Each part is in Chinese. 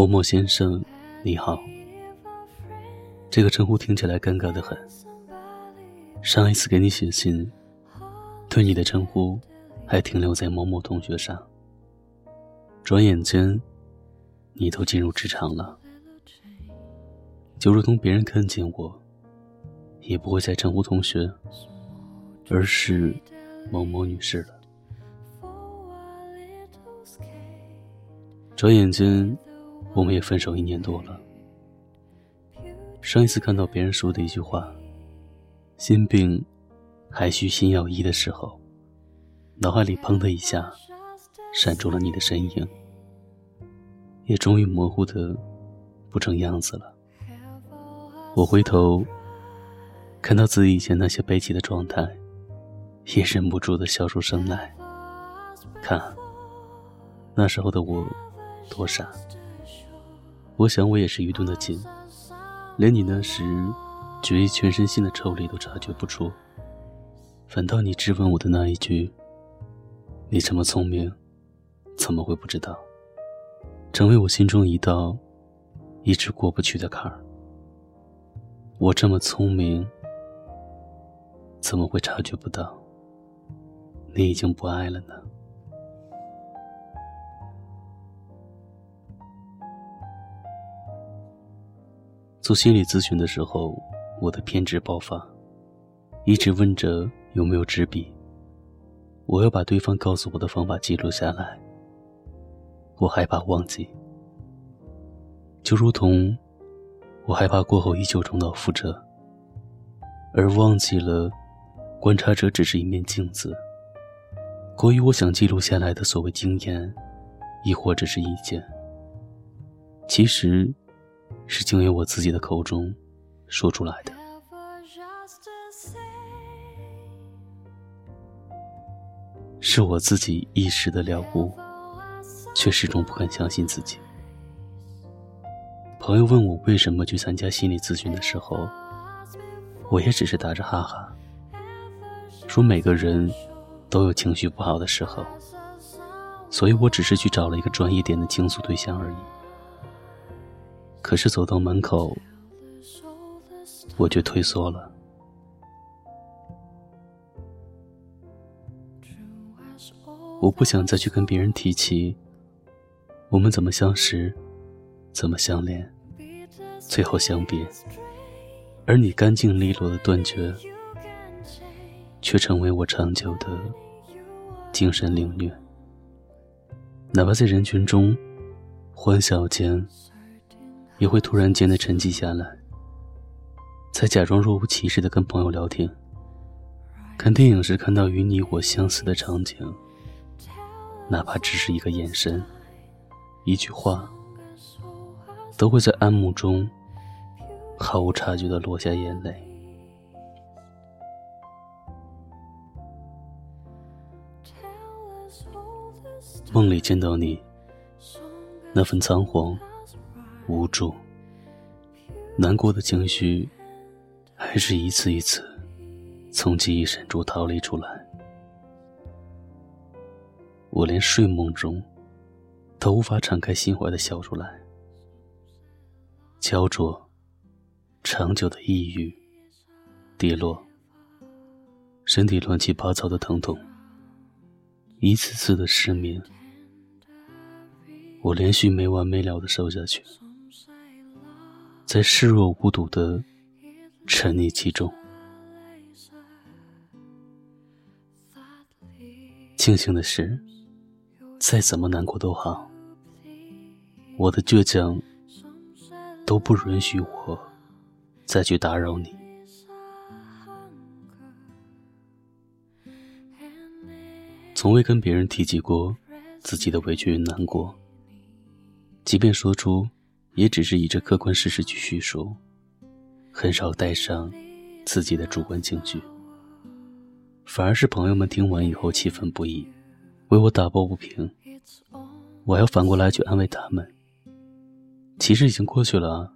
某某先生，你好。这个称呼听起来尴尬的很。上一次给你写信，对你的称呼还停留在某某同学上。转眼间，你都进入职场了，就如同别人看见我，也不会再称呼同学，而是某某女士了。转眼间，我们也分手一年多了。上一次看到别人说的一句话：“心病还需心药医”的时候，脑海里砰的一下闪出了你的身影，也终于模糊的不成样子了。我回头看到自己以前那些悲戚的状态，也忍不住的笑出声来。看，那时候的我多傻。我想我也是愚钝的紧，连你那时决意全身心的抽离都察觉不出，反倒你质问我的那一句：“你这么聪明，怎么会不知道？”成为我心中一道一直过不去的坎儿。我这么聪明，怎么会察觉不到？你已经不爱了呢？做心理咨询的时候，我的偏执爆发，一直问着有没有纸笔。我要把对方告诉我的方法记录下来。我害怕忘记，就如同我害怕过后依旧重蹈覆辙，而忘记了观察者只是一面镜子。关于我想记录下来的所谓经验，亦或者是意见，其实是经由我自己的口中说出来的。是我自己一时的了悟，却始终不肯相信自己。朋友问我为什么去参加心理咨询的时候，我也只是打着哈哈，说每个人都有情绪不好的时候，所以我只是去找了一个专业点的倾诉对象而已。可是走到门口，我却退缩了。我不想再去跟别人提起我们怎么相识，怎么相恋，最后相别，而你干净利落的断绝，却成为我长久的精神凌虐。哪怕在人群中欢笑间，也会突然间的沉寂下来，才假装若无其事的跟朋友聊天。看电影时看到与你我相似的场景，哪怕只是一个眼神、一句话，都会在暗幕中毫无察觉的落下眼泪。梦里见到你，那份仓皇、无助、难过的情绪，还是一次一次从记忆深处逃离出来。我连睡梦中都无法敞开心怀的笑出来。焦灼、长久的抑郁、跌落，身体乱七八糟的疼痛，一次次的失眠，我连续没完没了的瘦下去，在视若无睹的沉溺其中。庆幸的是，再怎么难过都好，我的倔强都不允许我再去打扰你。从未跟别人提及过自己的委屈与难过，即便说出，也只是以这客观事实去叙述，很少带上自己的主观情绪。反而是朋友们听完以后气愤不已，为我打抱不平，我要反过来去安慰他们。其实已经过去了，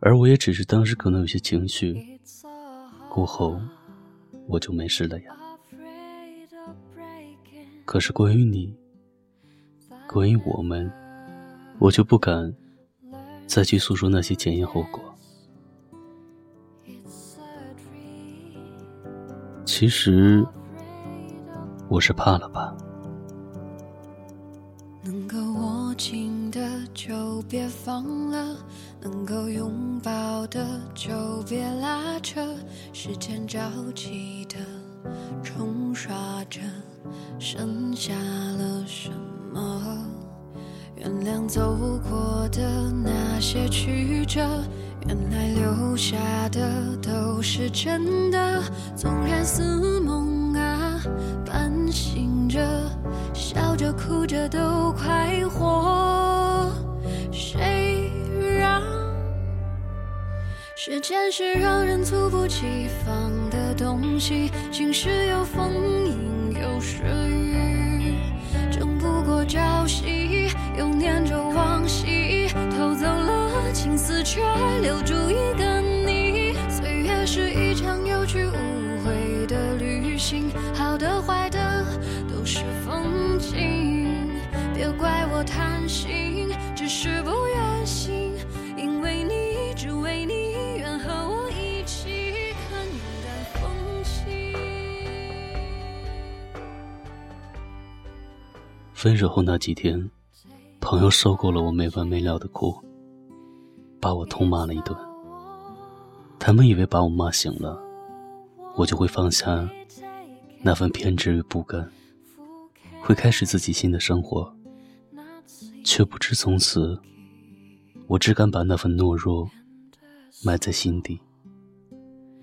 而我也只是当时可能有些情绪，过后我就没事了呀。可是关于你，关于我们，我就不敢再去诉说那些前因后果。其实我是怕了吧。能够握紧的就别放了，能够拥抱的就别拉扯，时间着急的冲刷着。剩下了什么？原谅走过的那些曲折，原来留下的都是真的。纵然似梦啊，半醒着，笑着哭着都快活。谁让时间是让人猝不及防的东西？晴时有风阴有时雨，争不过朝夕，又念着往昔，偷走了青丝，却留住一个你。岁月是一场有去无回的旅行，好的坏的都是风景，别怪我贪心，只是不愿醒，因为你，只为你，愿和我一起看云淡风轻。分手后那几天，朋友受够了我没完没了的哭，把我痛骂了一顿。他们以为把我骂醒了，我就会放下那份偏执与不甘，会开始自己新的生活。却不知从此，我只敢把那份懦弱埋在心底，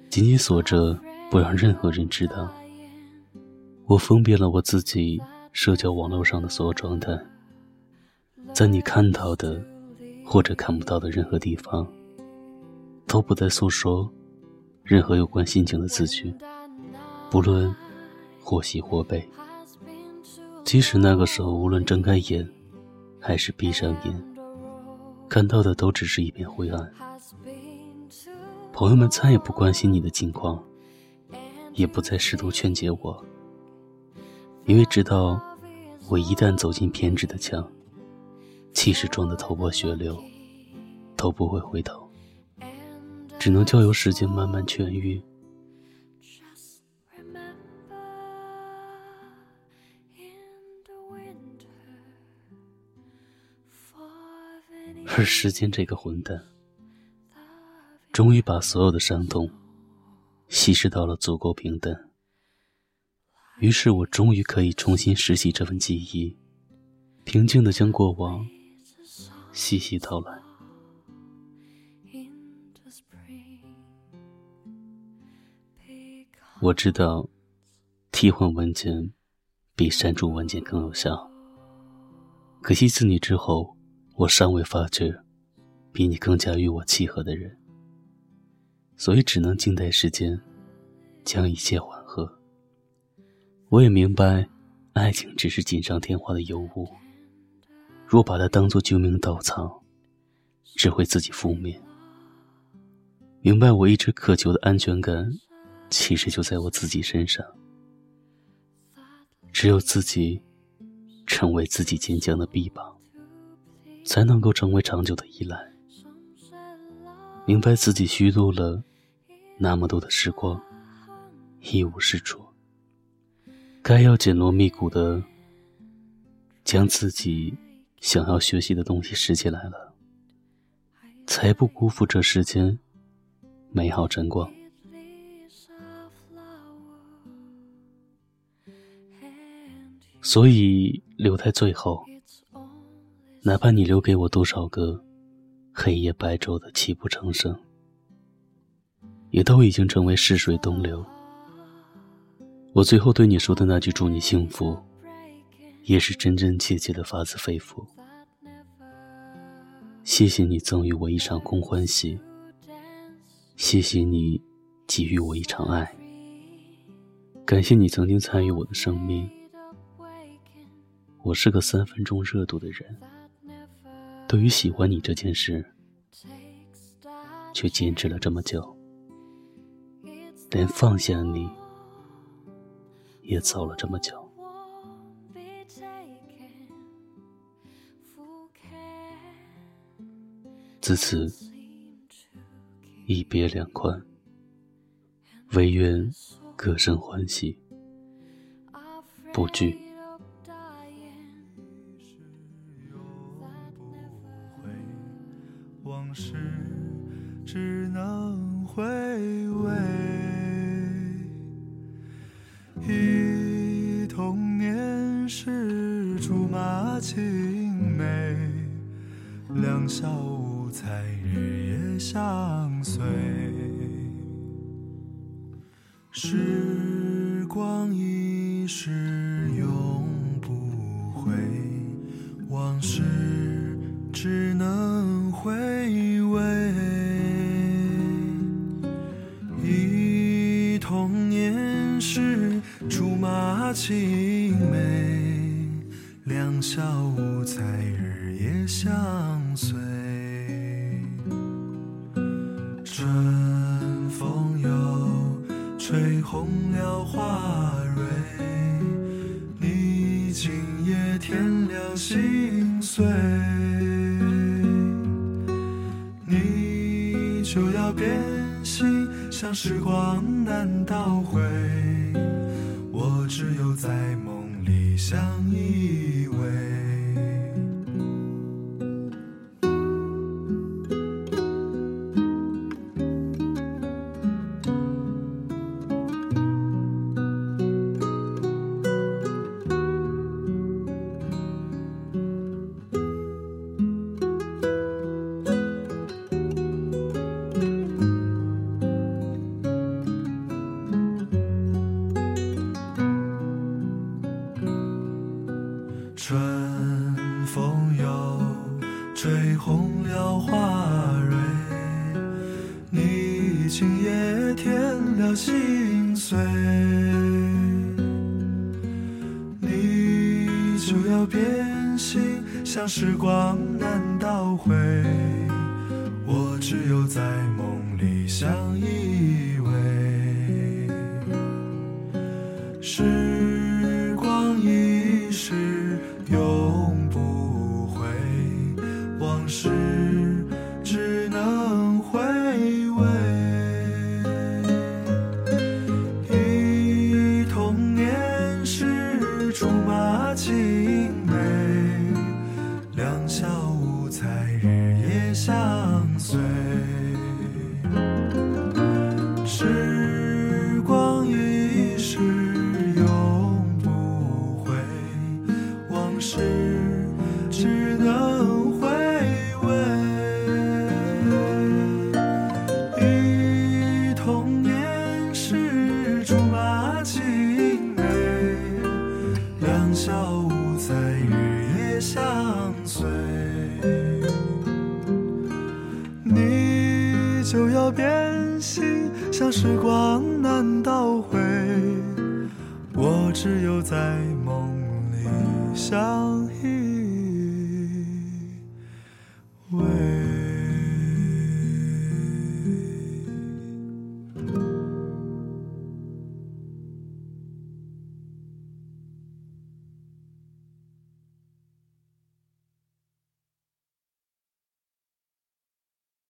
紧紧锁着，不让任何人知道。我封闭了我自己社交网络上的所有状态，在你看到的或者看不到的任何地方，都不再诉说任何有关心情的字句，不论或喜或悲。即使那个时候，无论睁开眼还是闭上眼，看到的都只是一片灰暗。朋友们再也不关心你的近况，也不再试图劝解我。因为知道，我一旦走进偏执的墙，即使撞得头破血流，都不会回头，只能交由时间慢慢痊愈。而时间这个混蛋，终于把所有的伤痛稀释到了足够平淡。于是我终于可以重新拾起这份记忆，平静的将过往细细道来。我知道，替换文件比删除文件更有效。可惜自你之后，我尚未发觉比你更加与我契合的人，所以只能静待时间，将一切缓和。我也明白，爱情只是锦上添花的尤物，若把它当作救命稻草，只会自己覆灭。明白我一直渴求的安全感，其实就在我自己身上。只有自己成为自己坚强的臂膀，才能够成为长久的依赖。明白自己虚度了那么多的时光，一无是处。该要紧锣密鼓的将自己想要学习的东西拾起来了，才不辜负这世间美好晨光。所以留在最后，哪怕你留给我多少个黑夜白昼的泣不成声，也都已经成为逝水东流。我最后对你说的那句“祝你幸福”，也是真真切切的发自肺腑。谢谢你赠予我一场空欢喜，谢谢你给予我一场爱，感谢你曾经参与我的生命。我是个三分钟热度的人，对于喜欢你这件事，却坚持了这么久，连放下你也走了这么久。自此一别两宽，唯愿各生欢喜，不惧。往事只能回味，忆童年时竹马青梅，两小在日夜相随。时光一逝永不回，往事只能回味。忆童年时竹马青梅，两小无猜日夜相红了花蕊，你今夜添了心碎，你就要变心，像时光难倒回，我只有在梦里相依偎。了花蕊，你今夜添了心碎，你就要变心，像时光难倒回，我只有在梦里相依。难道会我只有在梦里相依偎